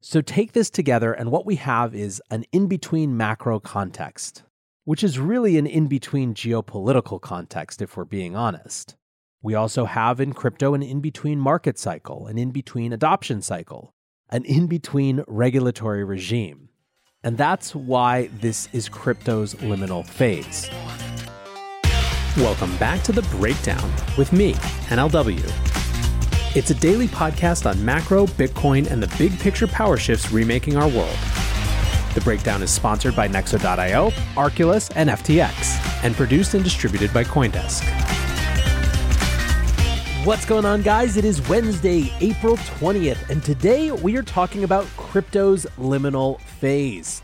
So take this together, and what we have is an in between macro context, which is really an in between geopolitical context, if we're being honest. We also have in crypto an in between market cycle, an in between adoption cycle, an in between regulatory regime. And that's why this is crypto's liminal phase. Welcome back to The Breakdown with me, NLW. It's a daily podcast on macro, Bitcoin, and the big picture power shifts remaking our world. The Breakdown is sponsored by Nexo.io, Arculus, and FTX, and produced and distributed by Coindesk. What's going on, guys? It is Wednesday, April 20th, and today we are talking about crypto's liminal phase.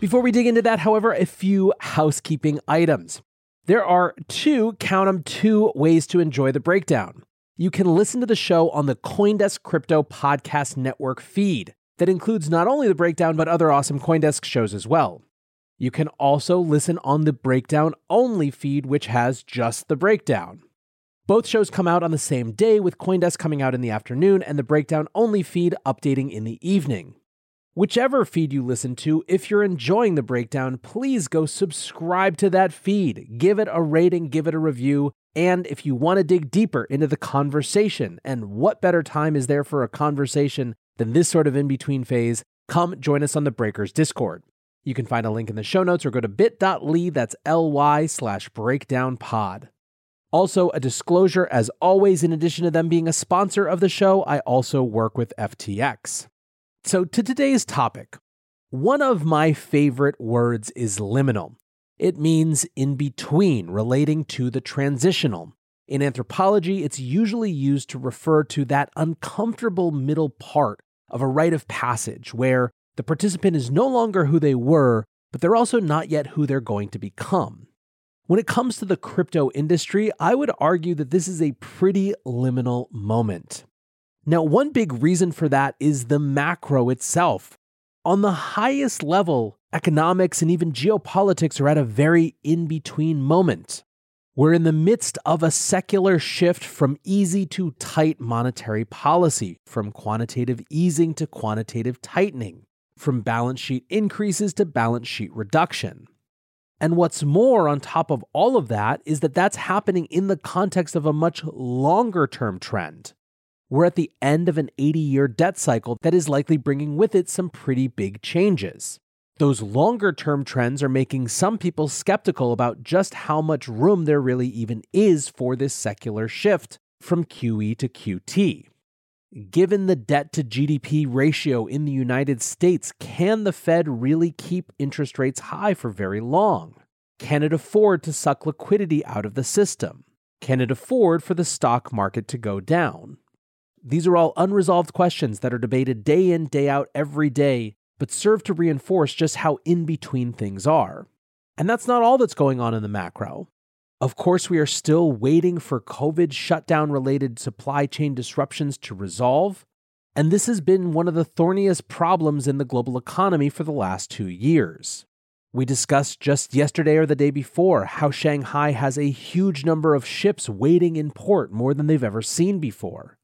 Before we dig into that, however, a few housekeeping items. There are two, count them, two ways to enjoy the breakdown. You can listen to the show on the Coindesk Crypto Podcast Network feed that includes not only the breakdown, but other awesome Coindesk shows as well. You can also listen on the breakdown only feed, which has just the breakdown. Both shows come out on the same day, with Coindesk coming out in the afternoon and the breakdown only feed updating in the evening. Whichever feed you listen to, if you're enjoying the breakdown, please go subscribe to that feed. Give it a rating, give it a review. And if you want to dig deeper into the conversation, and what better time is there for a conversation than this sort of in between phase, come join us on the Breakers Discord. You can find a link in the show notes or go to bit.ly, that's ly slash breakdown pod. Also, a disclosure as always, in addition to them being a sponsor of the show, I also work with FTX. So, to today's topic, one of my favorite words is liminal. It means in between, relating to the transitional. In anthropology, it's usually used to refer to that uncomfortable middle part of a rite of passage where the participant is no longer who they were, but they're also not yet who they're going to become. When it comes to the crypto industry, I would argue that this is a pretty liminal moment. Now, one big reason for that is the macro itself. On the highest level, economics and even geopolitics are at a very in between moment. We're in the midst of a secular shift from easy to tight monetary policy, from quantitative easing to quantitative tightening, from balance sheet increases to balance sheet reduction. And what's more, on top of all of that, is that that's happening in the context of a much longer term trend. We're at the end of an 80 year debt cycle that is likely bringing with it some pretty big changes. Those longer term trends are making some people skeptical about just how much room there really even is for this secular shift from QE to QT. Given the debt to GDP ratio in the United States, can the Fed really keep interest rates high for very long? Can it afford to suck liquidity out of the system? Can it afford for the stock market to go down? These are all unresolved questions that are debated day in, day out, every day, but serve to reinforce just how in between things are. And that's not all that's going on in the macro. Of course, we are still waiting for COVID shutdown related supply chain disruptions to resolve. And this has been one of the thorniest problems in the global economy for the last two years. We discussed just yesterday or the day before how Shanghai has a huge number of ships waiting in port, more than they've ever seen before.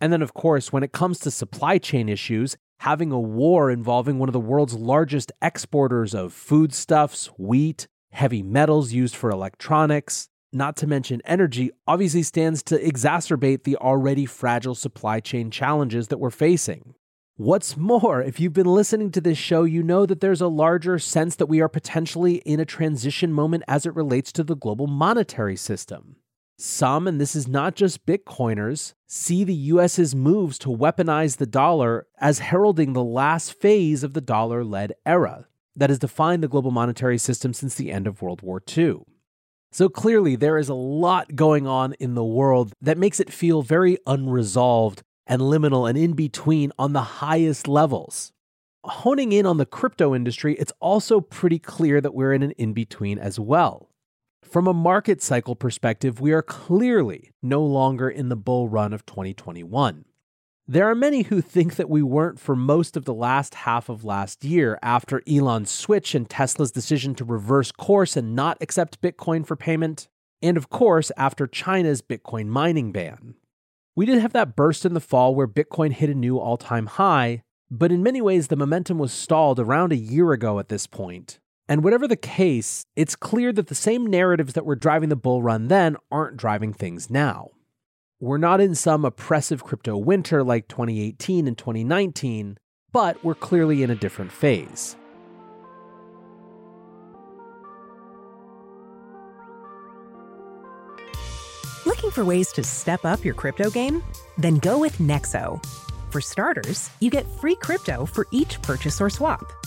And then, of course, when it comes to supply chain issues, having a war involving one of the world's largest exporters of foodstuffs, wheat, heavy metals used for electronics, not to mention energy, obviously stands to exacerbate the already fragile supply chain challenges that we're facing. What's more, if you've been listening to this show, you know that there's a larger sense that we are potentially in a transition moment as it relates to the global monetary system. Some, and this is not just Bitcoiners, see the US's moves to weaponize the dollar as heralding the last phase of the dollar led era that has defined the global monetary system since the end of World War II. So clearly, there is a lot going on in the world that makes it feel very unresolved and liminal and in between on the highest levels. Honing in on the crypto industry, it's also pretty clear that we're in an in between as well. From a market cycle perspective, we are clearly no longer in the bull run of 2021. There are many who think that we weren't for most of the last half of last year after Elon's switch and Tesla's decision to reverse course and not accept Bitcoin for payment, and of course after China's Bitcoin mining ban. We did have that burst in the fall where Bitcoin hit a new all time high, But in many ways, the momentum was stalled around a year ago at this point. And whatever the case, it's clear that the same narratives that were driving the bull run then aren't driving things now. We're not in some oppressive crypto winter like 2018 and 2019, but we're clearly in a different phase. Looking for ways to step up your crypto game? Then go with Nexo. For starters, you get free crypto for each purchase or swap.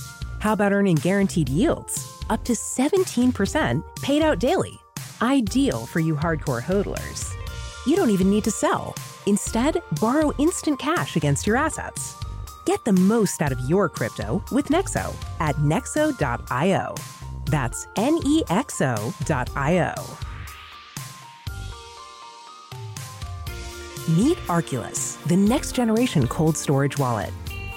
How about earning guaranteed yields? Up to 17% paid out daily. Ideal for you hardcore hodlers. You don't even need to sell. Instead, borrow instant cash against your assets. Get the most out of your crypto with Nexo at nexo.io. That's N E X O.io. Meet Arculus, the next generation cold storage wallet.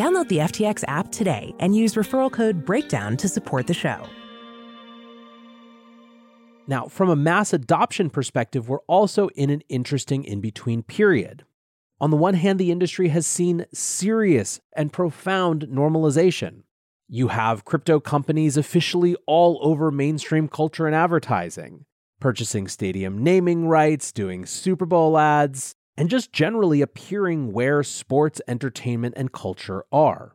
Download the FTX app today and use referral code BREAKDOWN to support the show. Now, from a mass adoption perspective, we're also in an interesting in between period. On the one hand, the industry has seen serious and profound normalization. You have crypto companies officially all over mainstream culture and advertising, purchasing stadium naming rights, doing Super Bowl ads, and just generally appearing where sports, entertainment, and culture are.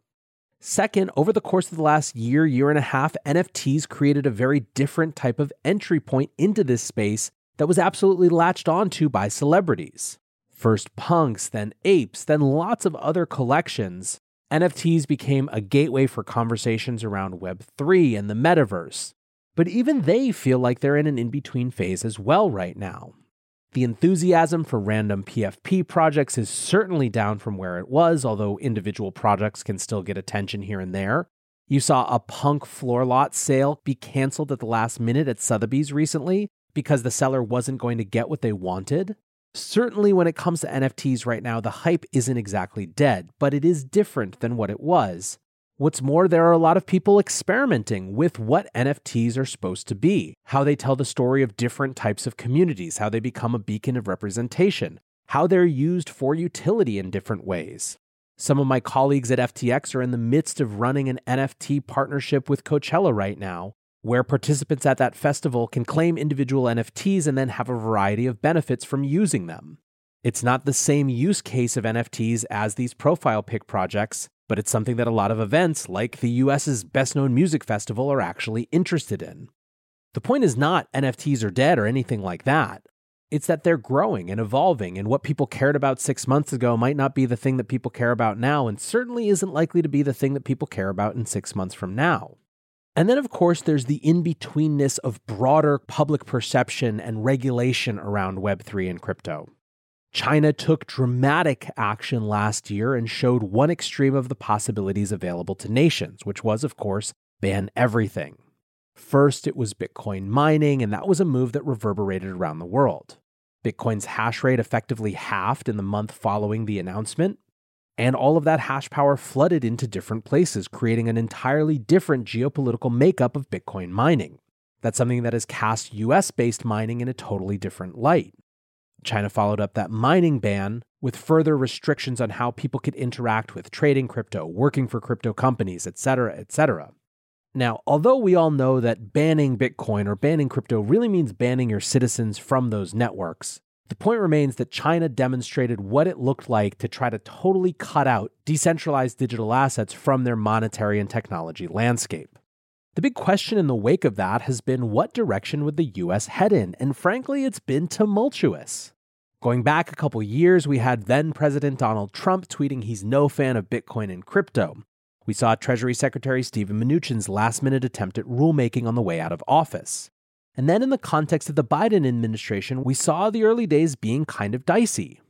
Second, over the course of the last year, year and a half, NFTs created a very different type of entry point into this space that was absolutely latched onto by celebrities. First punks, then apes, then lots of other collections. NFTs became a gateway for conversations around Web3 and the metaverse. But even they feel like they're in an in between phase as well right now. The enthusiasm for random PFP projects is certainly down from where it was, although individual projects can still get attention here and there. You saw a punk floor lot sale be canceled at the last minute at Sotheby's recently because the seller wasn't going to get what they wanted. Certainly, when it comes to NFTs right now, the hype isn't exactly dead, but it is different than what it was. What's more, there are a lot of people experimenting with what NFTs are supposed to be, how they tell the story of different types of communities, how they become a beacon of representation, how they're used for utility in different ways. Some of my colleagues at FTX are in the midst of running an NFT partnership with Coachella right now, where participants at that festival can claim individual NFTs and then have a variety of benefits from using them. It's not the same use case of NFTs as these profile pic projects, but it's something that a lot of events, like the US's best known music festival, are actually interested in. The point is not NFTs are dead or anything like that. It's that they're growing and evolving, and what people cared about six months ago might not be the thing that people care about now, and certainly isn't likely to be the thing that people care about in six months from now. And then, of course, there's the in betweenness of broader public perception and regulation around Web3 and crypto. China took dramatic action last year and showed one extreme of the possibilities available to nations, which was, of course, ban everything. First, it was Bitcoin mining, and that was a move that reverberated around the world. Bitcoin's hash rate effectively halved in the month following the announcement, and all of that hash power flooded into different places, creating an entirely different geopolitical makeup of Bitcoin mining. That's something that has cast US based mining in a totally different light. China followed up that mining ban with further restrictions on how people could interact with trading crypto, working for crypto companies, etc., etc. Now, although we all know that banning Bitcoin or banning crypto really means banning your citizens from those networks, the point remains that China demonstrated what it looked like to try to totally cut out decentralized digital assets from their monetary and technology landscape. The big question in the wake of that has been what direction would the US head in? And frankly, it's been tumultuous. Going back a couple years, we had then President Donald Trump tweeting he's no fan of Bitcoin and crypto. We saw Treasury Secretary Steven Mnuchin's last minute attempt at rulemaking on the way out of office. And then, in the context of the Biden administration, we saw the early days being kind of dicey.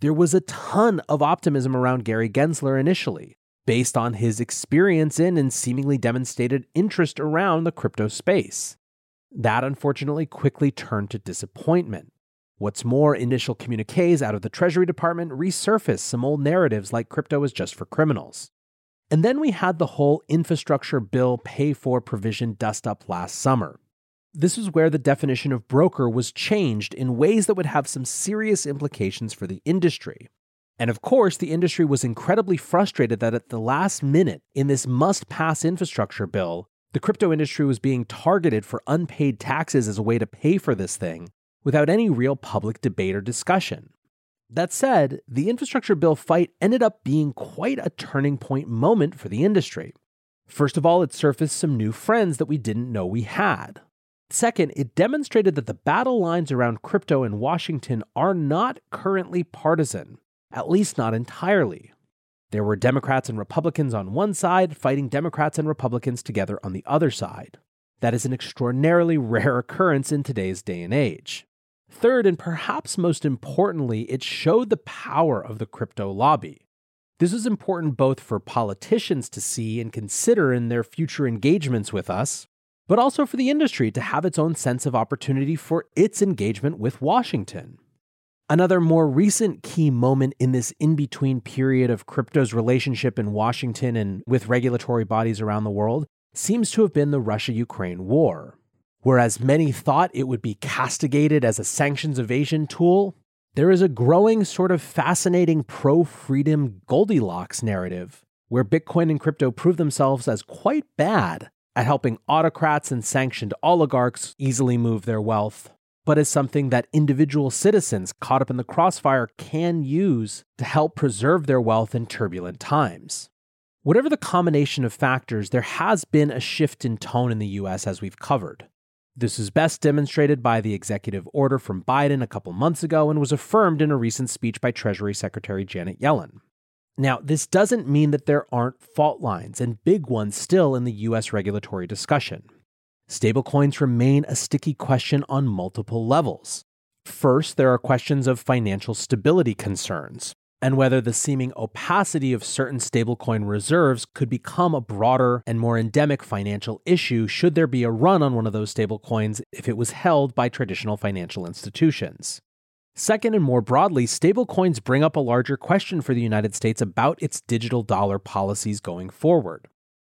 There was a ton of optimism around Gary Gensler initially, based on his experience in and seemingly demonstrated interest around the crypto space. That unfortunately quickly turned to disappointment. What's more, initial communiques out of the Treasury Department resurfaced some old narratives like crypto is just for criminals. And then we had the whole infrastructure bill pay for provision dust up last summer. This was where the definition of broker was changed in ways that would have some serious implications for the industry. And of course, the industry was incredibly frustrated that at the last minute in this must pass infrastructure bill, the crypto industry was being targeted for unpaid taxes as a way to pay for this thing without any real public debate or discussion. That said, the infrastructure bill fight ended up being quite a turning point moment for the industry. First of all, it surfaced some new friends that we didn't know we had. Second, it demonstrated that the battle lines around crypto in Washington are not currently partisan at least not entirely. There were Democrats and Republicans on one side fighting Democrats and Republicans together on the other side. That is an extraordinarily rare occurrence in today's day and age. Third, and perhaps most importantly, it showed the power of the crypto lobby. This is important both for politicians to see and consider in their future engagements with us, but also for the industry to have its own sense of opportunity for its engagement with Washington. Another more recent key moment in this in between period of crypto's relationship in Washington and with regulatory bodies around the world seems to have been the Russia Ukraine war. Whereas many thought it would be castigated as a sanctions evasion tool, there is a growing sort of fascinating pro freedom Goldilocks narrative where Bitcoin and crypto prove themselves as quite bad at helping autocrats and sanctioned oligarchs easily move their wealth but as something that individual citizens caught up in the crossfire can use to help preserve their wealth in turbulent times. Whatever the combination of factors, there has been a shift in tone in the US as we've covered. This is best demonstrated by the executive order from Biden a couple months ago and was affirmed in a recent speech by Treasury Secretary Janet Yellen. Now, this doesn't mean that there aren't fault lines and big ones still in the US regulatory discussion. Stablecoins remain a sticky question on multiple levels. First, there are questions of financial stability concerns, and whether the seeming opacity of certain stablecoin reserves could become a broader and more endemic financial issue should there be a run on one of those stablecoins if it was held by traditional financial institutions. Second, and more broadly, stablecoins bring up a larger question for the United States about its digital dollar policies going forward.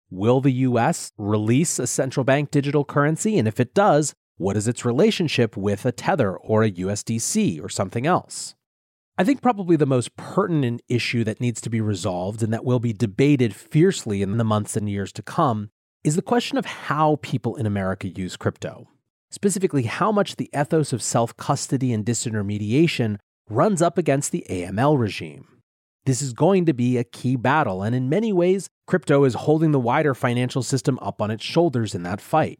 Will the US release a central bank digital currency? And if it does, what is its relationship with a Tether or a USDC or something else? I think probably the most pertinent issue that needs to be resolved and that will be debated fiercely in the months and years to come is the question of how people in America use crypto. Specifically, how much the ethos of self custody and disintermediation runs up against the AML regime. This is going to be a key battle, and in many ways, crypto is holding the wider financial system up on its shoulders in that fight.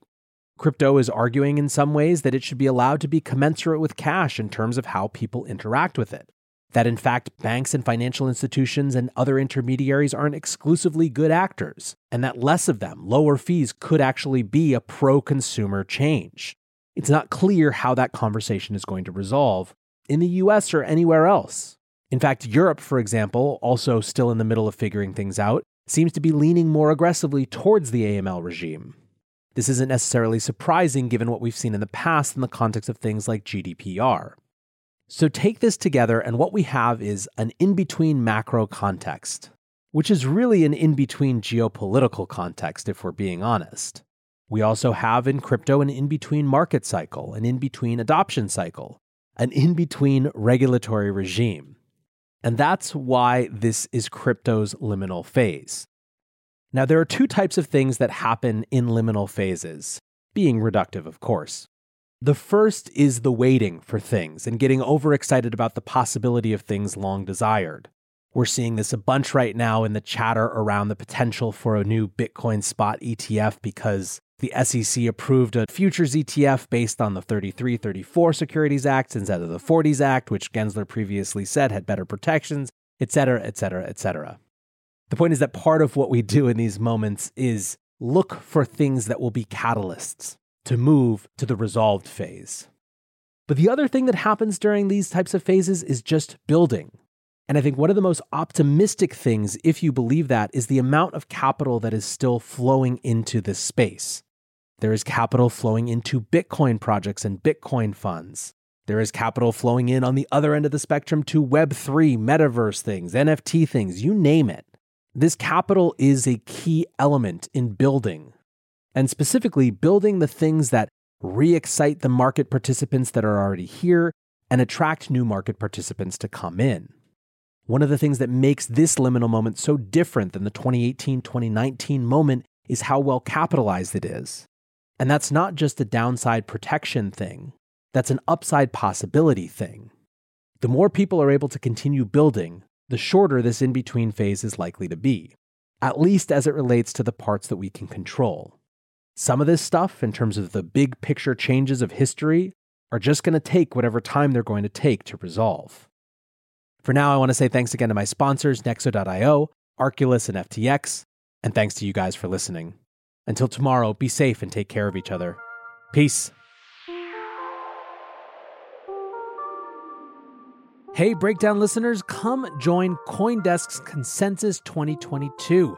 Crypto is arguing in some ways that it should be allowed to be commensurate with cash in terms of how people interact with it. That in fact, banks and financial institutions and other intermediaries aren't exclusively good actors, and that less of them, lower fees, could actually be a pro consumer change. It's not clear how that conversation is going to resolve in the US or anywhere else. In fact, Europe, for example, also still in the middle of figuring things out, seems to be leaning more aggressively towards the AML regime. This isn't necessarily surprising given what we've seen in the past in the context of things like GDPR. So take this together, and what we have is an in between macro context, which is really an in between geopolitical context, if we're being honest. We also have in crypto an in between market cycle, an in between adoption cycle, an in between regulatory regime. And that's why this is crypto's liminal phase. Now, there are two types of things that happen in liminal phases, being reductive, of course. The first is the waiting for things and getting overexcited about the possibility of things long desired. We're seeing this a bunch right now in the chatter around the potential for a new Bitcoin spot ETF because the SEC approved a futures ETF based on the 33 34 Securities Act instead of the 40s Act, which Gensler previously said had better protections, et cetera, et cetera, et cetera. The point is that part of what we do in these moments is look for things that will be catalysts to move to the resolved phase. But the other thing that happens during these types of phases is just building. And I think one of the most optimistic things, if you believe that, is the amount of capital that is still flowing into this space. There is capital flowing into Bitcoin projects and Bitcoin funds. There is capital flowing in on the other end of the spectrum to Web3, metaverse things, NFT things, you name it. This capital is a key element in building, and specifically building the things that re excite the market participants that are already here and attract new market participants to come in. One of the things that makes this liminal moment so different than the 2018 2019 moment is how well capitalized it is. And that's not just a downside protection thing, that's an upside possibility thing. The more people are able to continue building, the shorter this in between phase is likely to be, at least as it relates to the parts that we can control. Some of this stuff, in terms of the big picture changes of history, are just going to take whatever time they're going to take to resolve. For now, I want to say thanks again to my sponsors, Nexo.io, Arculus, and FTX, and thanks to you guys for listening. Until tomorrow, be safe and take care of each other. Peace. Hey, Breakdown listeners, come join Coindesk's Consensus 2022,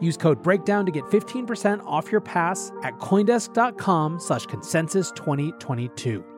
Use code BREAKDOWN to get 15% off your pass at Coindesk.com slash consensus 2022.